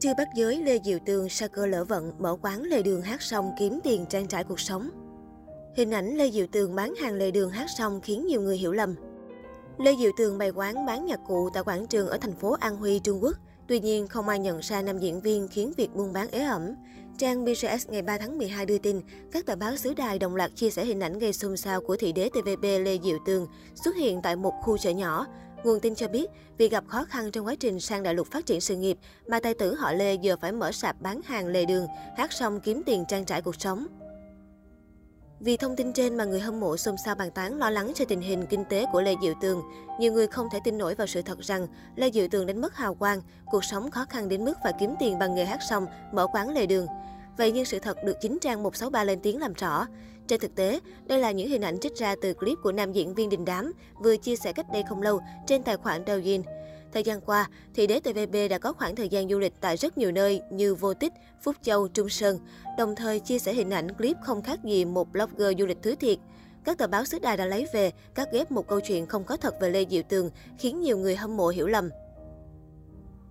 Chưa bắt giới Lê Diệu Tường sa cơ lỡ vận mở quán lề đường hát xong kiếm tiền trang trải cuộc sống. Hình ảnh Lê Diệu Tường bán hàng lề đường hát xong khiến nhiều người hiểu lầm. Lê Diệu Tường bày quán bán nhạc cụ tại quảng trường ở thành phố An Huy, Trung Quốc. Tuy nhiên, không ai nhận ra nam diễn viên khiến việc buôn bán ế ẩm. Trang BCS ngày 3 tháng 12 đưa tin, các tờ báo xứ đài đồng loạt chia sẻ hình ảnh gây xôn xao của thị đế TVB Lê Diệu Tường xuất hiện tại một khu chợ nhỏ. Nguồn tin cho biết, vì gặp khó khăn trong quá trình sang đại lục phát triển sự nghiệp, mà tài tử họ Lê giờ phải mở sạp bán hàng lề đường, hát xong kiếm tiền trang trải cuộc sống. Vì thông tin trên mà người hâm mộ xôn xao bàn tán lo lắng cho tình hình kinh tế của Lê Diệu Tường. Nhiều người không thể tin nổi vào sự thật rằng Lê Diệu Tường đánh mất hào quang, cuộc sống khó khăn đến mức phải kiếm tiền bằng nghề hát xong, mở quán lề đường. Vậy nhưng sự thật được chính trang 163 lên tiếng làm rõ. Trên thực tế, đây là những hình ảnh trích ra từ clip của nam diễn viên Đình Đám vừa chia sẻ cách đây không lâu trên tài khoản Douyin. Thời gian qua, thì đế TVB đã có khoảng thời gian du lịch tại rất nhiều nơi như Vô Tích, Phúc Châu, Trung Sơn, đồng thời chia sẻ hình ảnh clip không khác gì một blogger du lịch thứ thiệt. Các tờ báo xứ đài đã lấy về, cắt ghép một câu chuyện không có thật về Lê Diệu Tường, khiến nhiều người hâm mộ hiểu lầm.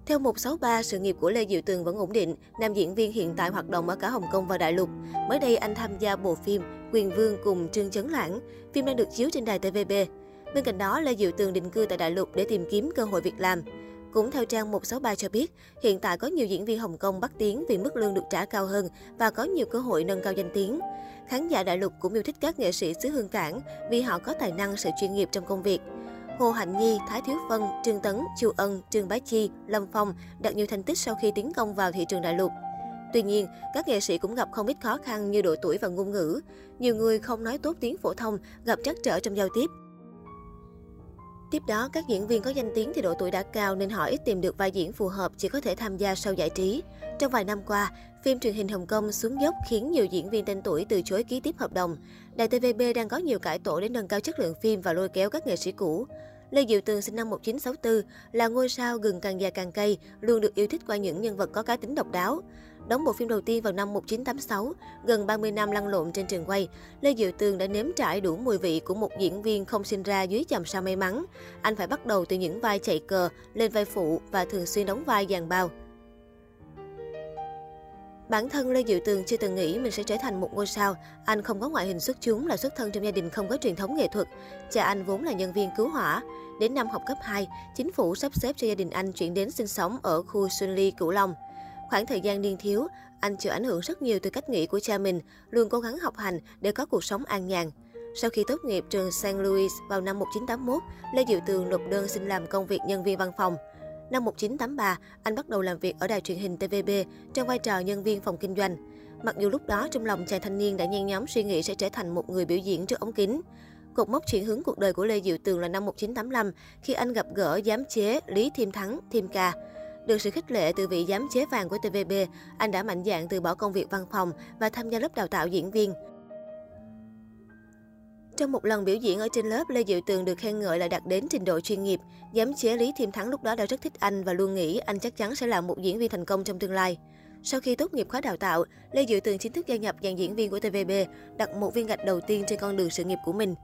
Theo 163, sự nghiệp của Lê Diệu Tường vẫn ổn định. Nam diễn viên hiện tại hoạt động ở cả Hồng Kông và Đại Lục. Mới đây anh tham gia bộ phim Quyền Vương cùng Trương Chấn Lãng. Phim đang được chiếu trên đài TVB. Bên cạnh đó, Lê Diệu Tường định cư tại Đại Lục để tìm kiếm cơ hội việc làm. Cũng theo trang 163 cho biết, hiện tại có nhiều diễn viên Hồng Kông bắt tiếng vì mức lương được trả cao hơn và có nhiều cơ hội nâng cao danh tiếng. Khán giả đại lục cũng yêu thích các nghệ sĩ xứ Hương Cảng vì họ có tài năng, sự chuyên nghiệp trong công việc. Hồ Hạnh Nhi, Thái Thiếu Phân, Trương Tấn, Chu Ân, Trương Bá Chi, Lâm Phong đạt nhiều thành tích sau khi tiến công vào thị trường đại lục. Tuy nhiên, các nghệ sĩ cũng gặp không ít khó khăn như độ tuổi và ngôn ngữ. Nhiều người không nói tốt tiếng phổ thông, gặp trắc trở trong giao tiếp. Tiếp đó, các diễn viên có danh tiếng thì độ tuổi đã cao nên họ ít tìm được vai diễn phù hợp, chỉ có thể tham gia sau giải trí. Trong vài năm qua, phim truyền hình Hồng Kông xuống dốc khiến nhiều diễn viên tên tuổi từ chối ký tiếp hợp đồng. Đài TVB đang có nhiều cải tổ để nâng cao chất lượng phim và lôi kéo các nghệ sĩ cũ. Lê Diệu Tường sinh năm 1964 là ngôi sao gừng càng già càng cây luôn được yêu thích qua những nhân vật có cá tính độc đáo. Đóng bộ phim đầu tiên vào năm 1986, gần 30 năm lăn lộn trên trường quay, Lê Diệu Tường đã nếm trải đủ mùi vị của một diễn viên không sinh ra dưới chòm sao may mắn. Anh phải bắt đầu từ những vai chạy cờ, lên vai phụ và thường xuyên đóng vai dàn bao. Bản thân Lê Diệu Tường chưa từng nghĩ mình sẽ trở thành một ngôi sao. Anh không có ngoại hình xuất chúng là xuất thân trong gia đình không có truyền thống nghệ thuật. Cha anh vốn là nhân viên cứu hỏa. Đến năm học cấp 2, chính phủ sắp xếp cho gia đình anh chuyển đến sinh sống ở khu Xuân Ly, Cửu Long. Khoảng thời gian niên thiếu, anh chịu ảnh hưởng rất nhiều từ cách nghĩ của cha mình, luôn cố gắng học hành để có cuộc sống an nhàn. Sau khi tốt nghiệp trường St. Louis vào năm 1981, Lê Diệu Tường nộp đơn xin làm công việc nhân viên văn phòng. Năm 1983, anh bắt đầu làm việc ở đài truyền hình TVB trong vai trò nhân viên phòng kinh doanh. Mặc dù lúc đó trong lòng chàng thanh niên đã nhen nhóm suy nghĩ sẽ trở thành một người biểu diễn trước ống kính. Cột mốc chuyển hướng cuộc đời của Lê Diệu Tường là năm 1985 khi anh gặp gỡ giám chế Lý Thiêm Thắng, Thiêm Ca. Được sự khích lệ từ vị giám chế vàng của TVB, anh đã mạnh dạn từ bỏ công việc văn phòng và tham gia lớp đào tạo diễn viên. Trong một lần biểu diễn ở trên lớp, Lê Diệu Tường được khen ngợi là đạt đến trình độ chuyên nghiệp. Giám chế Lý Thiêm Thắng lúc đó đã rất thích anh và luôn nghĩ anh chắc chắn sẽ là một diễn viên thành công trong tương lai. Sau khi tốt nghiệp khóa đào tạo, Lê Diệu Tường chính thức gia nhập dàn diễn viên của TVB, đặt một viên gạch đầu tiên trên con đường sự nghiệp của mình.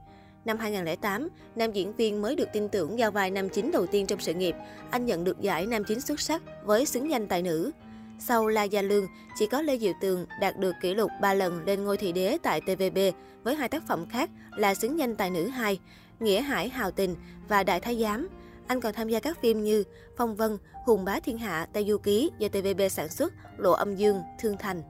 Năm 2008, nam diễn viên mới được tin tưởng giao vai nam chính đầu tiên trong sự nghiệp. Anh nhận được giải nam chính xuất sắc với xứng danh tài nữ. Sau La Gia Lương, chỉ có Lê Diệu Tường đạt được kỷ lục 3 lần lên ngôi thị đế tại TVB với hai tác phẩm khác là Xứng danh tài nữ 2, Nghĩa Hải Hào Tình và Đại Thái Giám. Anh còn tham gia các phim như Phong Vân, Hùng Bá Thiên Hạ, Tây Du Ký do TVB sản xuất, Lộ Âm Dương, Thương Thành.